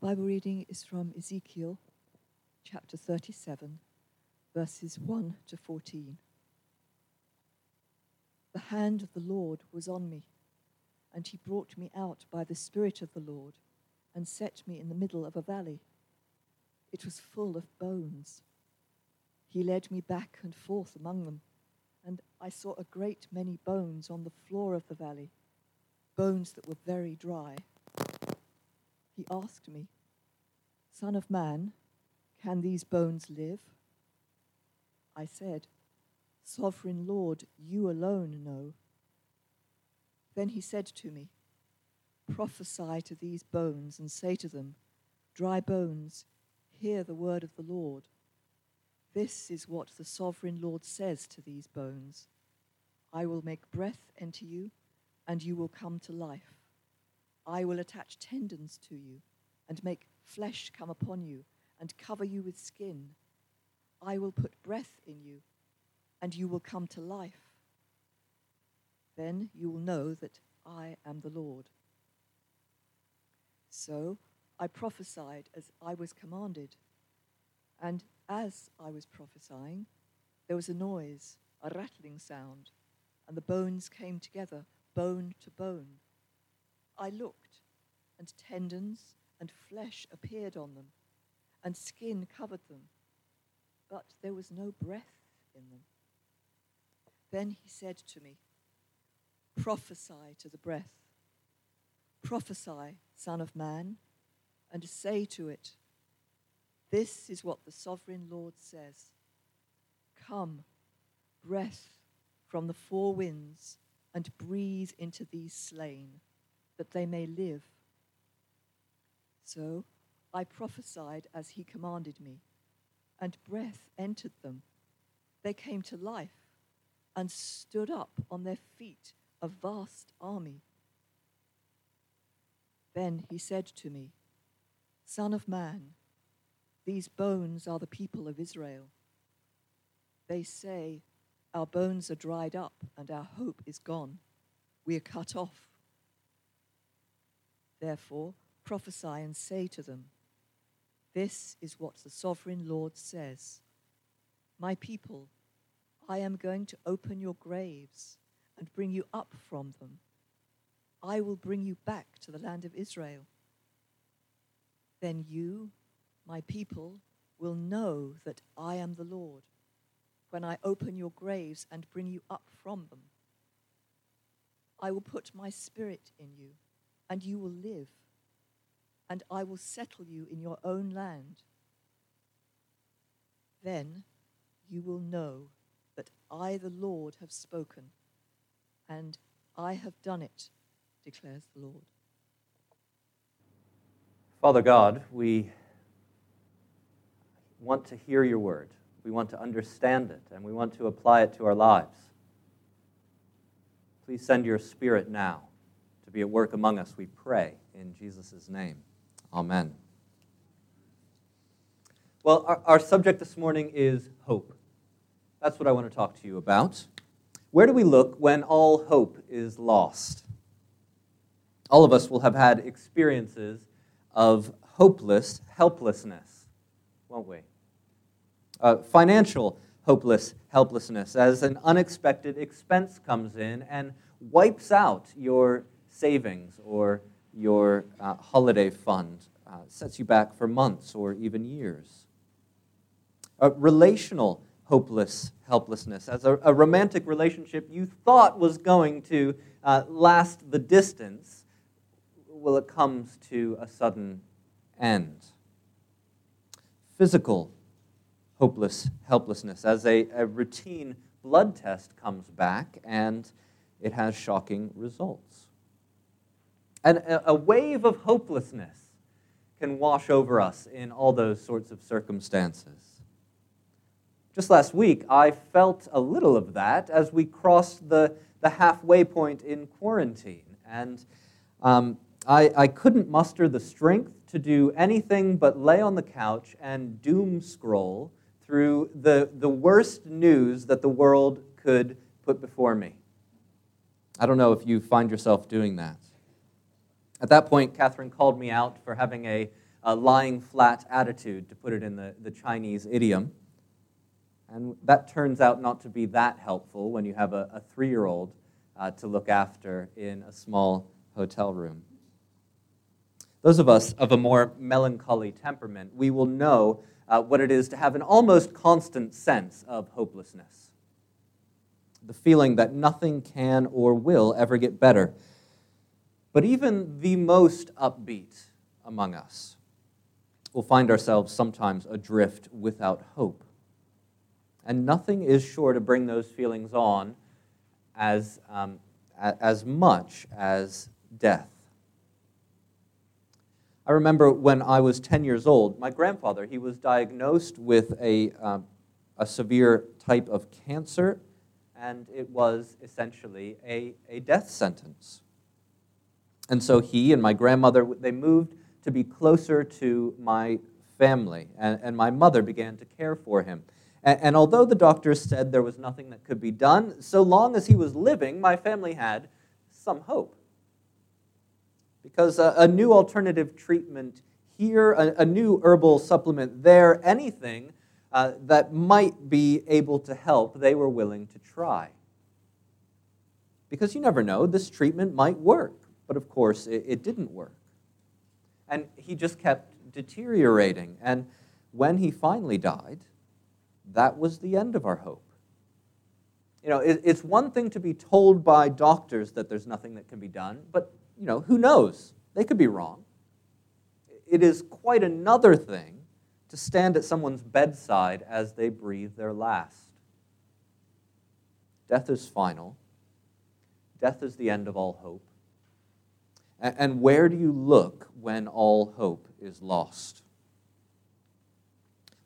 Bible reading is from Ezekiel chapter 37, verses 1 to 14. The hand of the Lord was on me, and he brought me out by the Spirit of the Lord and set me in the middle of a valley. It was full of bones. He led me back and forth among them, and I saw a great many bones on the floor of the valley, bones that were very dry he asked me, Son of man, can these bones live? I said, Sovereign Lord, you alone know. Then he said to me, Prophesy to these bones and say to them, Dry bones, hear the word of the Lord. This is what the sovereign Lord says to these bones I will make breath enter you, and you will come to life. I will attach tendons to you and make flesh come upon you and cover you with skin. I will put breath in you and you will come to life. Then you will know that I am the Lord. So I prophesied as I was commanded. And as I was prophesying, there was a noise, a rattling sound, and the bones came together, bone to bone. I looked, and tendons and flesh appeared on them, and skin covered them, but there was no breath in them. Then he said to me, Prophesy to the breath. Prophesy, Son of Man, and say to it, This is what the sovereign Lord says Come, breath from the four winds, and breathe into these slain that they may live. So I prophesied as he commanded me, and breath entered them. They came to life and stood up on their feet, a vast army. Then he said to me, Son of man, these bones are the people of Israel. They say, Our bones are dried up and our hope is gone. We are cut off Therefore, prophesy and say to them, This is what the sovereign Lord says My people, I am going to open your graves and bring you up from them. I will bring you back to the land of Israel. Then you, my people, will know that I am the Lord when I open your graves and bring you up from them. I will put my spirit in you and you will live, and I will settle you in your own land. Then you will know that I, the Lord, have spoken, and I have done it, declares the Lord. Father God, we want to hear your word. We want to understand it, and we want to apply it to our lives. Please send your spirit now to be at work among us, we pray in Jesus' name. Amen. Well, our, our subject this morning is hope. That's what I want to talk to you about. Where do we look when all hope is lost? All of us will have had experiences of hopeless helplessness, won't we? Uh, financial hopeless helplessness, as an unexpected expense comes in and wipes out your savings or your uh, holiday fund uh, sets you back for months or even years. A relational hopeless helplessness, as a, a romantic relationship you thought was going to uh, last the distance, well, it comes to a sudden end. Physical hopeless helplessness, as a, a routine blood test comes back and it has shocking results. And a wave of hopelessness can wash over us in all those sorts of circumstances. Just last week, I felt a little of that as we crossed the, the halfway point in quarantine. And um, I, I couldn't muster the strength to do anything but lay on the couch and doom scroll through the, the worst news that the world could put before me. I don't know if you find yourself doing that. At that point, Catherine called me out for having a, a lying flat attitude, to put it in the, the Chinese idiom. And that turns out not to be that helpful when you have a, a three year old uh, to look after in a small hotel room. Those of us of a more melancholy temperament, we will know uh, what it is to have an almost constant sense of hopelessness. The feeling that nothing can or will ever get better. But even the most upbeat among us will find ourselves sometimes adrift without hope. And nothing is sure to bring those feelings on as, um, as much as death. I remember when I was 10 years old, my grandfather, he was diagnosed with a, um, a severe type of cancer, and it was essentially a, a death sentence. And so he and my grandmother, they moved to be closer to my family, and, and my mother began to care for him. And, and although the doctors said there was nothing that could be done, so long as he was living, my family had some hope. Because a, a new alternative treatment here, a, a, new herbal supplement there, anything uh, that might be able to help, they were willing to try. Because you never know, this treatment might work. But of course, it, it didn't work. And he just kept deteriorating. And when he finally died, that was the end of our hope. You know, it, it's one thing to be told by doctors that there's nothing that can be done, but, you know, who knows? They could be wrong. It is quite another thing to stand at someone's bedside as they breathe their last. Death is final. Death is the end of all hope. And where do you look when all hope is lost?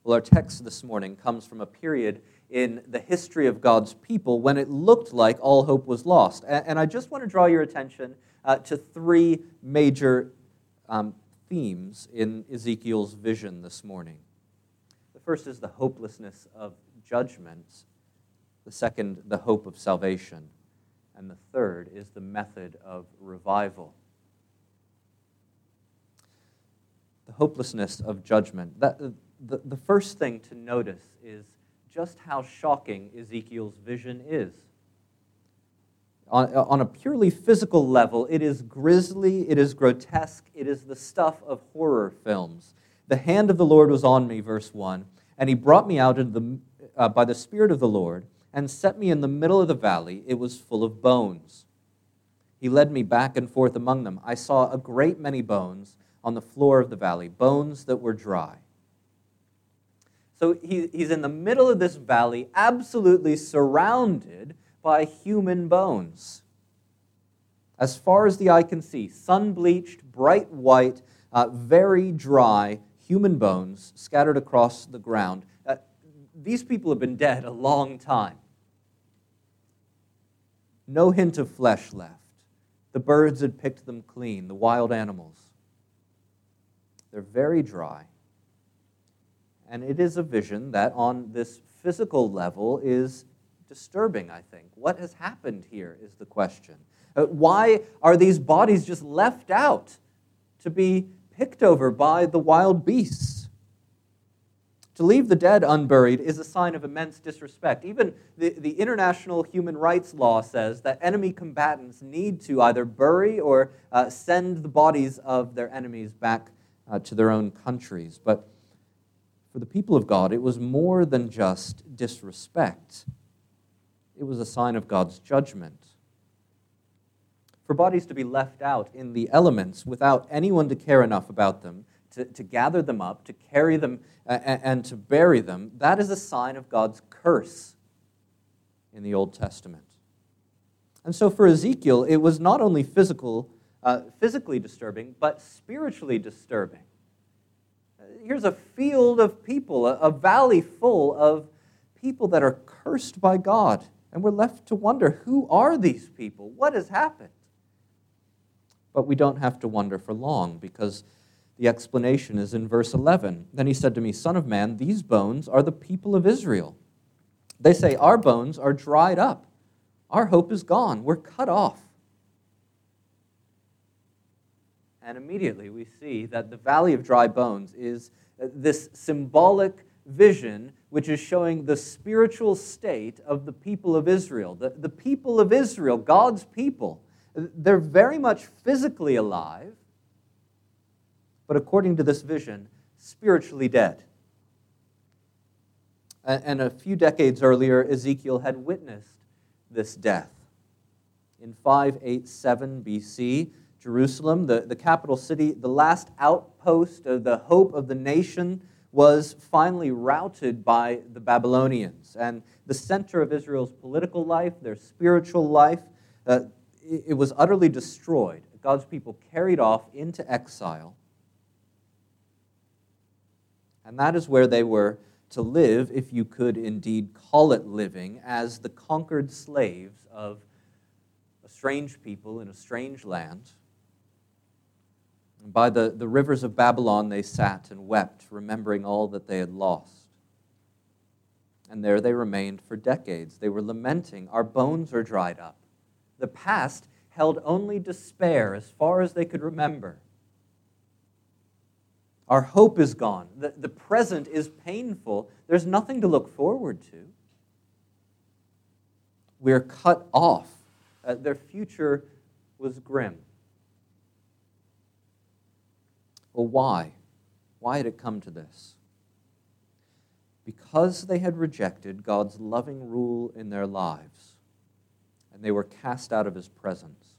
Well, our text this morning comes from a period in the history of God's people when it looked like all hope was lost. And I just want to draw your attention uh, to three major um, themes in Ezekiel's vision this morning. The first is the hopelessness of judgment, the second, the hope of salvation, and the third is the method of revival. The hopelessness of judgment. That, the, the first thing to notice is just how shocking Ezekiel's vision is. On, on a purely physical level, it is grisly, it is grotesque, it is the stuff of horror films. The hand of the Lord was on me, verse 1, and he brought me out the, uh, by the Spirit of the Lord and set me in the middle of the valley. It was full of bones. He led me back and forth among them. I saw a great many bones on the floor of the valley, bones that were dry. So he, he's in the middle of this valley, absolutely surrounded by human bones. As far as the eye can see, sun bleached, bright white, uh, very dry human bones scattered across the ground. Uh, these people have been dead a long time. No hint of flesh left. The birds had picked them clean, the wild animals. They're very dry. And it is a vision that, on this physical level, is disturbing, I think. What has happened here is the question. Uh, why are these bodies just left out to be picked over by the wild beasts? To leave the dead unburied is a sign of immense disrespect. Even the, the international human rights law says that enemy combatants need to either bury or uh, send the bodies of their enemies back uh, to their own countries. But for the people of God, it was more than just disrespect, it was a sign of God's judgment. For bodies to be left out in the elements without anyone to care enough about them, to, to gather them up, to carry them, uh, and to bury them, that is a sign of God's curse in the Old Testament. And so for Ezekiel, it was not only physical, uh, physically disturbing, but spiritually disturbing here's a field of people, a, a valley full of people that are cursed by God. And we're left to wonder who are these people? What has happened? But we don't have to wonder for long because the explanation is in verse 11. Then he said to me, Son of man, these bones are the people of Israel. They say, Our bones are dried up. Our hope is gone. We're cut off. And immediately we see that the valley of dry bones is uh, this symbolic vision which is showing the spiritual state of the people of Israel. The, the people of Israel, God's people, they're very much physically alive, but according to this vision, spiritually dead. And a few decades earlier, Ezekiel had witnessed this death. In 587 BC, Jerusalem, the, the capital city, the last outpost of the hope of the nation, was finally routed by the Babylonians. And the center of Israel's political life, their spiritual life, uh, it, it was utterly destroyed. God's people carried off into exile. And that is where they were to live, if you could indeed call it living, as the conquered slaves of a strange people in a strange land. By the, the rivers of Babylon they sat and wept, remembering all that they had lost. And there they remained for decades. They were lamenting, Our bones are dried up. The past held only despair as far as they could remember. Our hope is gone. The, the present is painful. There's nothing to look forward to. We're cut off. Uh, their future was grim. Well, why? Why had it come to this? Because they had rejected God's loving rule in their lives, and they were cast out of his presence.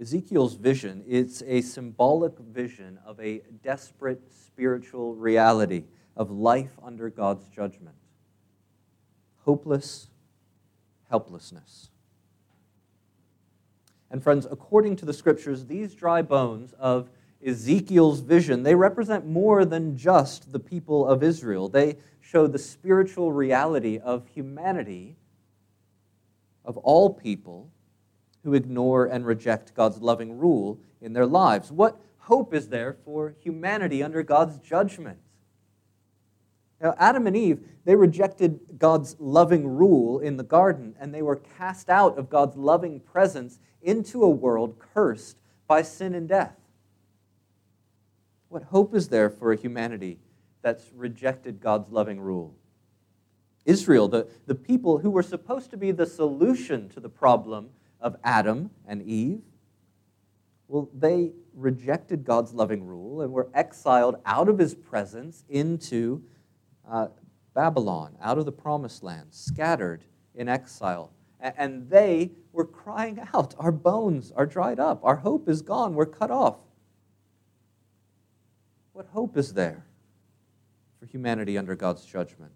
Ezekiel's vision is a symbolic vision of a desperate spiritual reality of life under God's judgment. Hopeless helplessness. And friends, according to the scriptures, these dry bones of Ezekiel's vision, they represent more than just the people of Israel. They show the spiritual reality of humanity, of all people who ignore and reject God's loving rule in their lives. What hope is there for humanity under God's judgment? Now, Adam and Eve, they rejected God's loving rule in the garden, and they were cast out of God's loving presence into a world cursed by sin and death. What hope is there for a humanity that's rejected God's loving rule? Israel, the, the people who were supposed to be the solution to the problem of Adam and Eve, well, they rejected God's loving rule and were exiled out of his presence into uh, Babylon, out of the promised land, scattered in exile. And they were crying out, Our bones are dried up. Our hope is gone. We're cut off. What hope is there for humanity under God's judgment?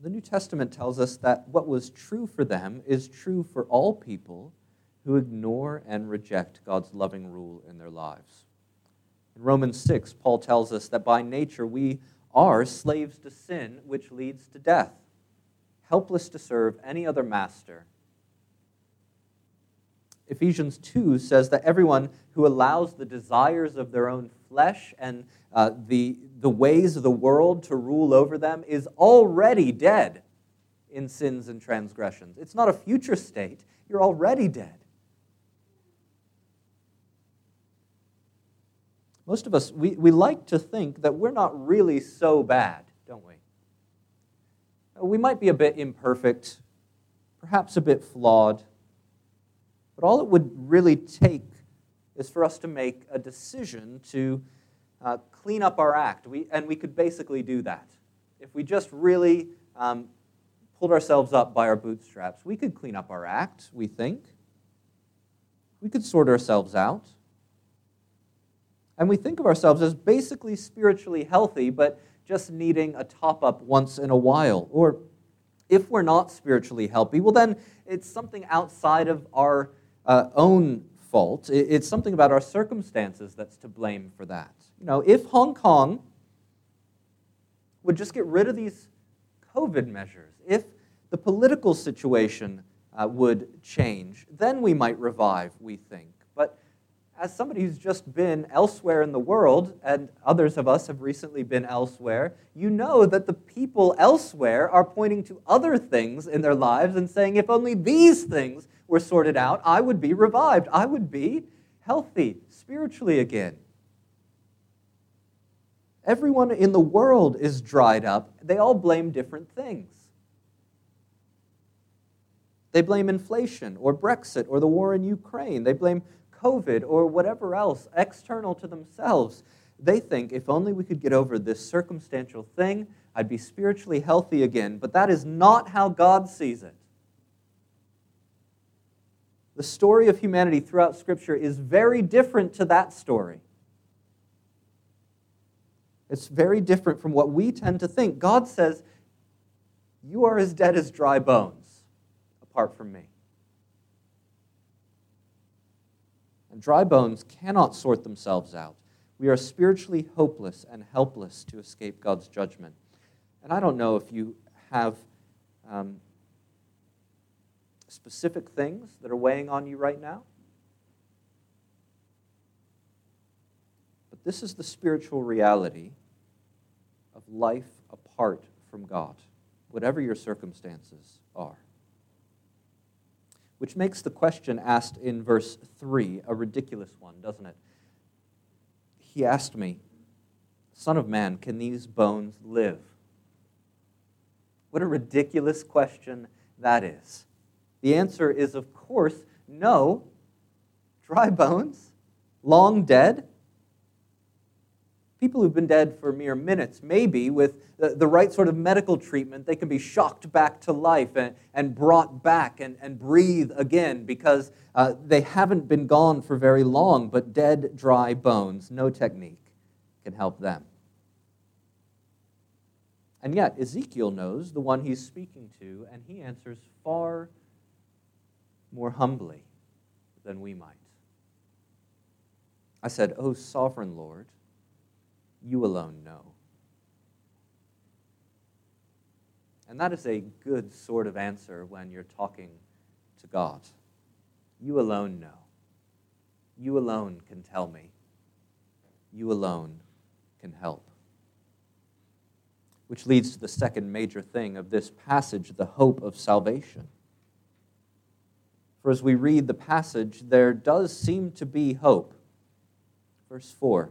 The New Testament tells us that what was true for them is true for all people who ignore and reject God's loving rule in their lives. In Romans 6, Paul tells us that by nature we are slaves to sin, which leads to death, helpless to serve any other master. Ephesians 2 says that everyone who allows the desires of their own flesh and uh, the, the ways of the world to rule over them is already dead in sins and transgressions. It's not a future state, you're already dead. Most of us, we, we like to think that we're not really so bad? We might be a bit imperfect, perhaps a bit flawed, but all it would really take is for us to make a decision to uh, clean up our act. We, and we could basically do that. If we just really um, pulled ourselves up by our bootstraps, we could clean up our act, we think. We could sort ourselves out. And we think of ourselves as basically spiritually healthy, but just needing a top up once in a while. Or if we're not spiritually healthy, well, then it's something outside of our uh, own fault. It's something about our circumstances that's to blame for that. You know, if Hong Kong would just get rid of these COVID measures, if the political situation uh, would change, then we might revive, we think. As somebody who's just been elsewhere in the world, and others of us have recently been elsewhere, you know that the people elsewhere are pointing to other things in their lives and saying, if only these things were sorted out, I would be revived. I would be healthy spiritually again. Everyone in the world is dried up. They all blame different things. They blame inflation or Brexit or the war in Ukraine. They blame COVID or whatever else external to themselves. They think if only we could get over this circumstantial thing, I'd be spiritually healthy again. But that is not how God sees it. The story of humanity throughout Scripture is very different to that story. It's very different from what we tend to think. God says, You are as dead as dry bones apart from me. And dry bones cannot sort themselves out. We are spiritually hopeless and helpless to escape God's judgment. And I don't know if you have um, specific things that are weighing on you right now. But this is the spiritual reality of life apart from God, whatever your circumstances are. Which makes the question asked in verse 3 a ridiculous one, doesn't it? He asked me, Son of man, can these bones live? What a ridiculous question that is. The answer is, of course, no. Dry bones, long dead. People who've been dead for mere minutes, maybe with the, the right sort of medical treatment, they can be shocked back to life and, and brought back and, and breathe again because uh, they haven't been gone for very long, but dead, dry bones, no technique can help them. And yet, Ezekiel knows the one he's speaking to, and he answers far more humbly than we might. I said, O sovereign Lord, you alone know. And that is a good sort of answer when you're talking to God. You alone know. You alone can tell me. You alone can help. Which leads to the second major thing of this passage the hope of salvation. For as we read the passage, there does seem to be hope. Verse 4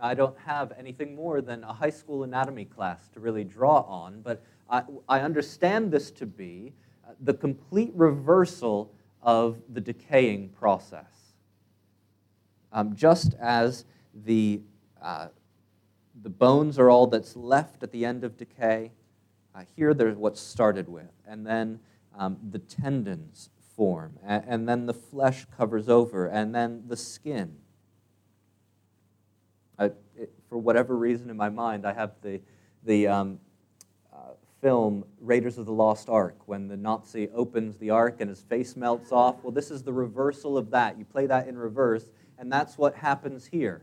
I don't have anything more than a high school anatomy class to really draw on, but I, I understand this to be uh, the complete reversal of the decaying process. Um, just as the, uh, the bones are all that's left at the end of decay, uh, here there's what started with. And then um, the tendons form, and, and then the flesh covers over, and then the skin. I, it, for whatever reason in my mind, I have the, the um, uh, film Raiders of the Lost Ark when the Nazi opens the ark and his face melts off. Well, this is the reversal of that. You play that in reverse, and that's what happens here.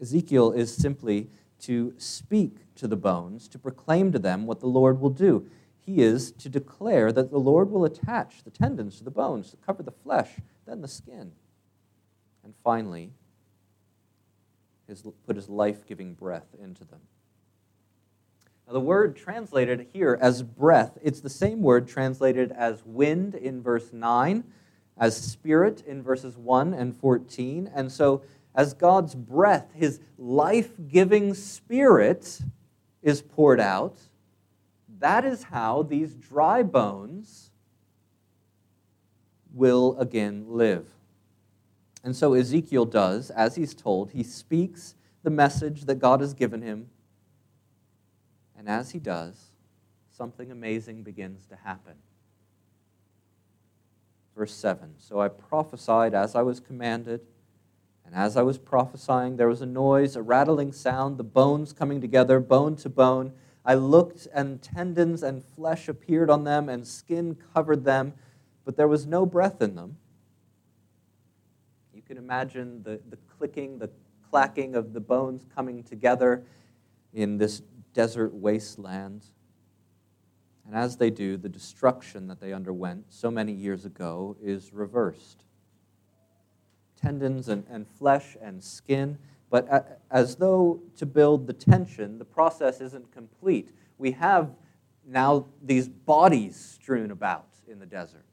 Ezekiel is simply to speak to the bones, to proclaim to them what the Lord will do he is to declare that the Lord will attach the tendons to the bones, to cover the flesh, then the skin. And finally, his, put his life giving breath into them. Now, the word translated here as breath, it's the same word translated as wind in verse 9, as spirit in verses 1 and 14. And so, as God's breath, his life giving spirit, is poured out, that is how these dry bones will again live. And so Ezekiel does, as he's told, he speaks the message that God has given him. And as he does, something amazing begins to happen. Verse 7 So I prophesied as I was commanded, and as I was prophesying, there was a noise, a rattling sound, the bones coming together, bone to bone. I looked, and tendons and flesh appeared on them, and skin covered them, but there was no breath in them. You can imagine the, the clicking, the clacking of the bones coming together in this desert wasteland. And as they do, the destruction that they underwent so many years ago is reversed. Tendons and, and flesh and skin, but as though to build the tension, the process isn't complete. We have now these bodies strewn about in the desert,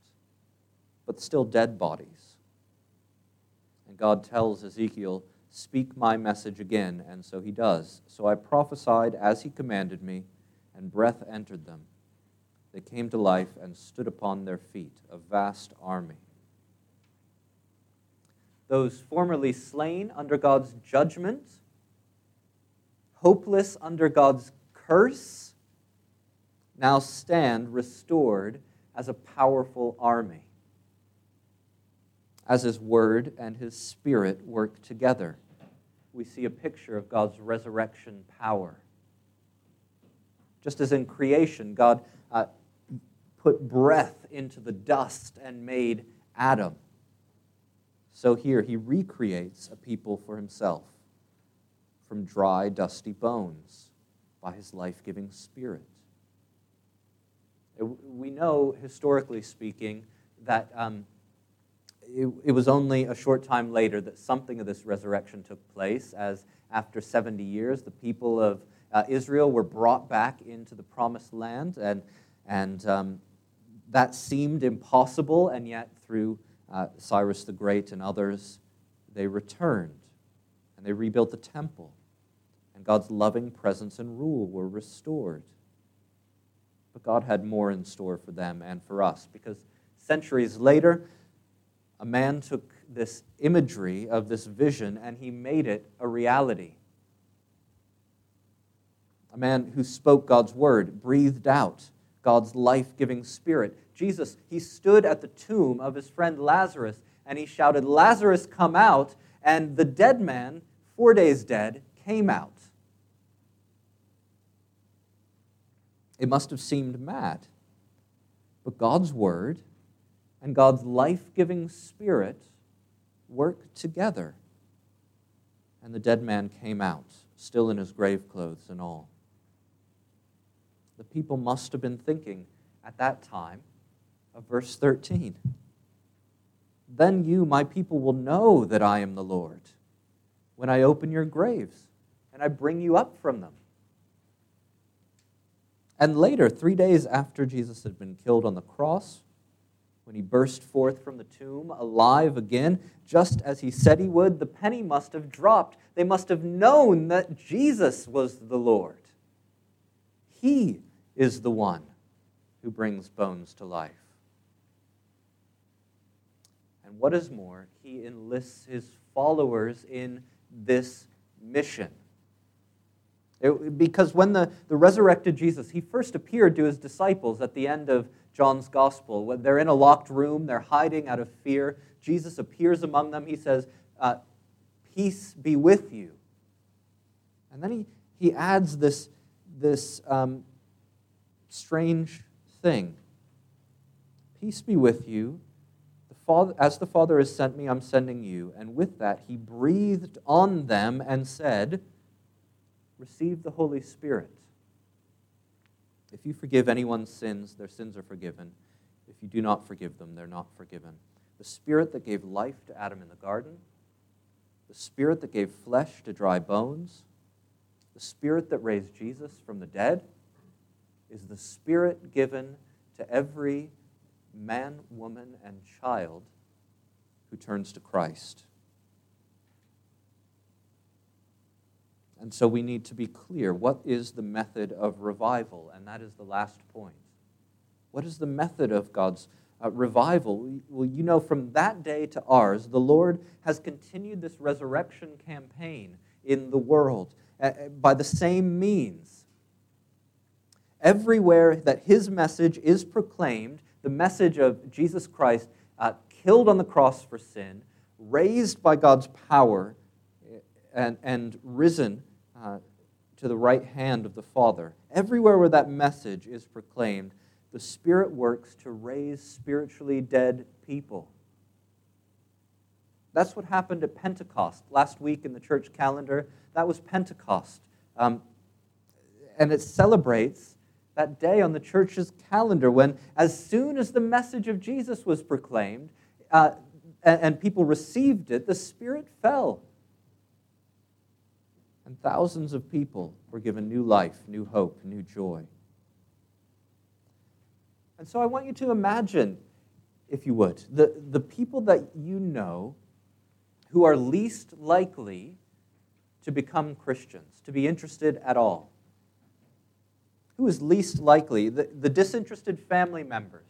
but still dead bodies. God tells Ezekiel, Speak my message again. And so he does. So I prophesied as he commanded me, and breath entered them. They came to life and stood upon their feet, a vast army. Those formerly slain under God's judgment, hopeless under God's curse, now stand restored as a powerful army as his word and his spirit work together. We see a picture of God's resurrection power. Just as in creation, God uh, put breath into the dust and made Adam, so here he recreates a people for himself from dry, dusty bones by his life giving spirit. We know, historically speaking, that. Um, it, it, was only a short time later that something of this resurrection took place, as after 70 years, the people of uh, Israel were brought back into the promised land, and, and um, that seemed impossible, and yet through uh, Cyrus the Great and others, they returned and they rebuilt the temple, and God's loving presence and rule were restored. But God had more in store for them and for us, because centuries later, a man took this imagery of this vision and he made it a reality. A man who spoke God's word, breathed out God's life giving spirit. Jesus, he stood at the tomb of his friend Lazarus and he shouted, Lazarus, come out. And the dead man, four days dead, came out. It must have seemed mad. But God's word and God's life giving spirit work together. And the dead man came out, still in his grave clothes and all. The people must have been thinking at that time of verse 13. Then you, my people, will know that I am the Lord when I open your graves and I bring you up from them. And later, three days after Jesus had been killed on the cross, when he burst forth from the tomb alive again, just as he said he would, the penny must have dropped. They must have known that Jesus was the Lord. He is the one who brings bones to life. And what is more, he enlists his followers in this mission. It, because when the, the resurrected Jesus, he first appeared to his disciples at the end of John's gospel. When they're in a locked room, they're hiding out of fear. Jesus appears among them. He says, uh, Peace be with you. And then he, he adds this, this um, strange thing Peace be with you. The Father, as the Father has sent me, I'm sending you. And with that, he breathed on them and said, Receive the Holy Spirit. If you forgive anyone's sins, their sins are forgiven. If you do not forgive them, they're not forgiven. The Spirit that gave life to Adam in the garden, the Spirit that gave flesh to dry bones, the Spirit that raised Jesus from the dead, is the Spirit given to every man, woman, and child who turns to Christ. And so we need to be clear what is the method of revival? And that is the last point. What is the method of God's uh, revival? Well, you know, from that day to ours, the Lord has continued this resurrection campaign in the world uh, by the same means. Everywhere that his message is proclaimed, the message of Jesus Christ uh, killed on the cross for sin, raised by God's power, uh, and, and risen uh, to the right hand of the Father. Everywhere where that message is proclaimed, the Spirit works to raise spiritually dead people. That's what happened at Pentecost. Last week in the church calendar, that was Pentecost. Um, and it celebrates that day on the church's calendar when, as soon as the message of Jesus was proclaimed uh, and, and people received it, the Spirit fell. And thousands of people were given new life, new hope, new joy. And so I want you to imagine, if you would, the, the people that you know who are least likely to become Christians, to be interested at all. Who is least likely? The, the disinterested family members,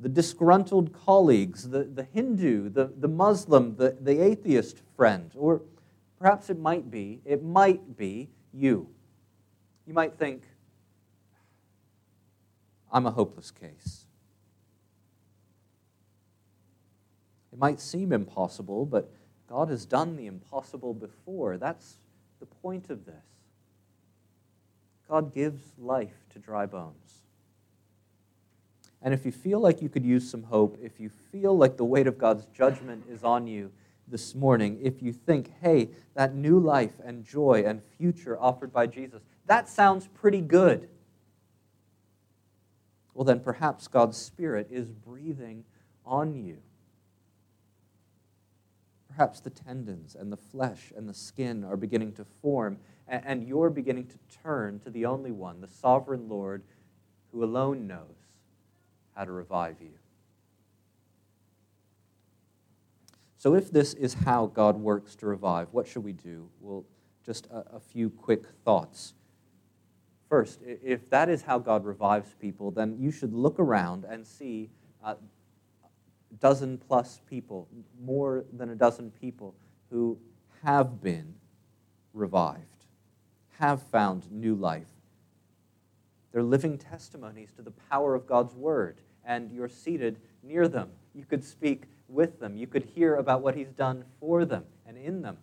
the disgruntled colleagues, the, the Hindu, the, the Muslim, the, the atheist friend, or perhaps it might be, it might be you. You might think, I'm a hopeless case. It might seem impossible, but God has done the impossible before. That's the point of this. God gives life to dry bones. And if you feel like you could use some hope, if you feel like the weight of God's judgment is on you this morning, if you think, hey, that new life and joy and future offered by Jesus, that sounds pretty good. Well, then perhaps God's Spirit is breathing on you. Perhaps the tendons and the flesh and the skin are beginning to form, and you're beginning to turn to the only one, the sovereign Lord, who alone knows how to revive you. So, if this is how God works to revive, what should we do? Well, just a, a few quick thoughts. First, if that is how God revives people, then you should look around and see uh, dozen plus people, more than a dozen people, who have been revived, have found new life. They're living testimonies to the power of God's word, and you're seated near them. You could speak with them, you could hear about what He's done for them and in them.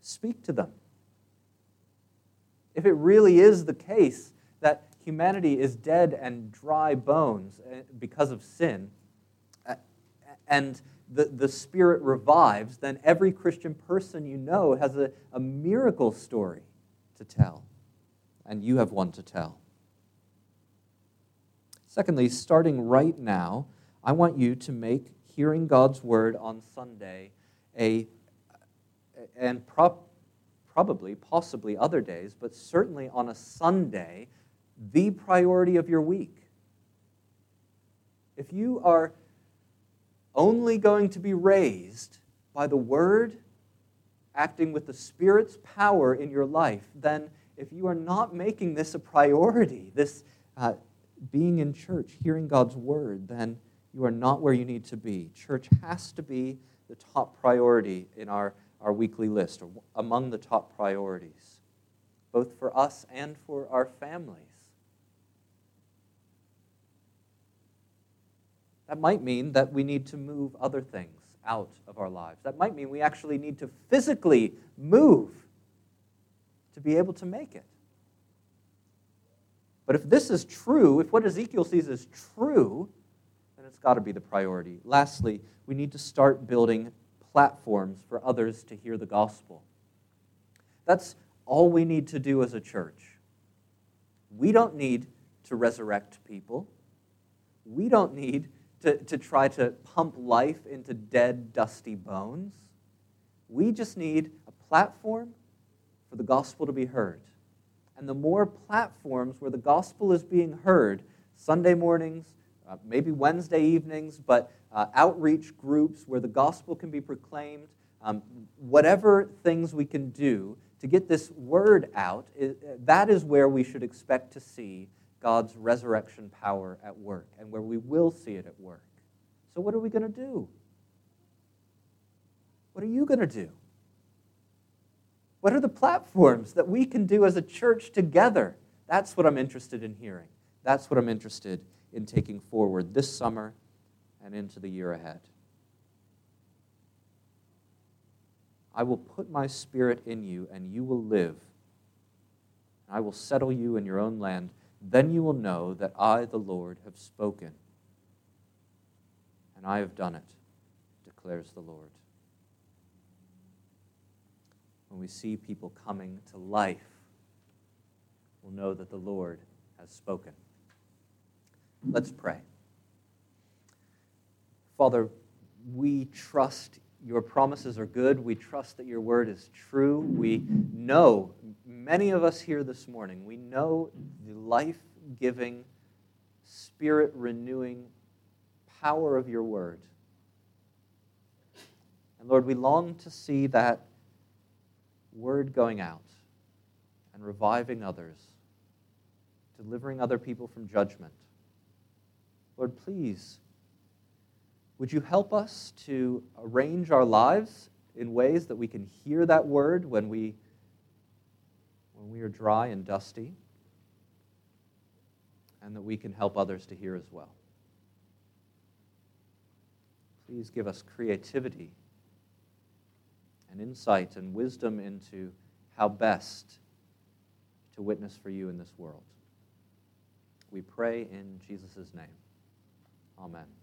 Speak to them. If it really is the case that humanity is dead and dry bones eh, because of sin, and the, the Spirit revives, then every Christian person you know has a, a miracle story to tell. And you have one to tell. Secondly, starting right now, I want you to make hearing God's word on Sunday a, and pro- probably, possibly other days, but certainly on a Sunday, the priority of your week. If you are only going to be raised by the Word acting with the Spirit's power in your life, then if you are not making this a priority, this uh, being in church, hearing God's Word, then you are not where you need to be. Church has to be the top priority in our, our weekly list, or among the top priorities, both for us and for our families. That might mean that we need to move other things out of our lives. That might mean we actually need to physically move to be able to make it. But if this is true, if what Ezekiel sees is true, it's got to be the priority. Lastly, we need to start building platforms for others to hear the gospel. That's all we need to do as a church. We don't need to resurrect people. We don't need to, to try to pump life into dead, dusty bones. We just need a platform for the gospel to be heard. And the more platforms where the gospel is being heard, Sunday mornings, uh, maybe Wednesday evenings, but uh, outreach groups where the gospel can be proclaimed, um, whatever things we can do to get this word out, that is where we should expect to see God's resurrection power at work and where we will see it at work. So, what are we going to do? What are you going to do? What are the platforms that we can do as a church together? That's what I'm interested in hearing. That's what I'm interested in taking forward this summer and into the year ahead. I will put my spirit in you, and you will live. I will settle you in your own land then you will know that I, the Lord, have spoken, and I have done it, declares the Lord. When we see people coming to life, we'll know that the Lord has spoken. Let's pray. Father, we trust your promises are good. We trust that your word is true. We know, many of us here this morning, we know the life giving, spirit renewing power of your word. And Lord, we long to see that word going out and reviving others, delivering other people from judgment. Lord, please would you help us to arrange our lives in ways that we can hear that word when we, when we are dry and dusty, and that we can help others to hear as well? Please give us creativity and insight and wisdom into how best to witness for you in this world. We pray in Jesus' name. Amen.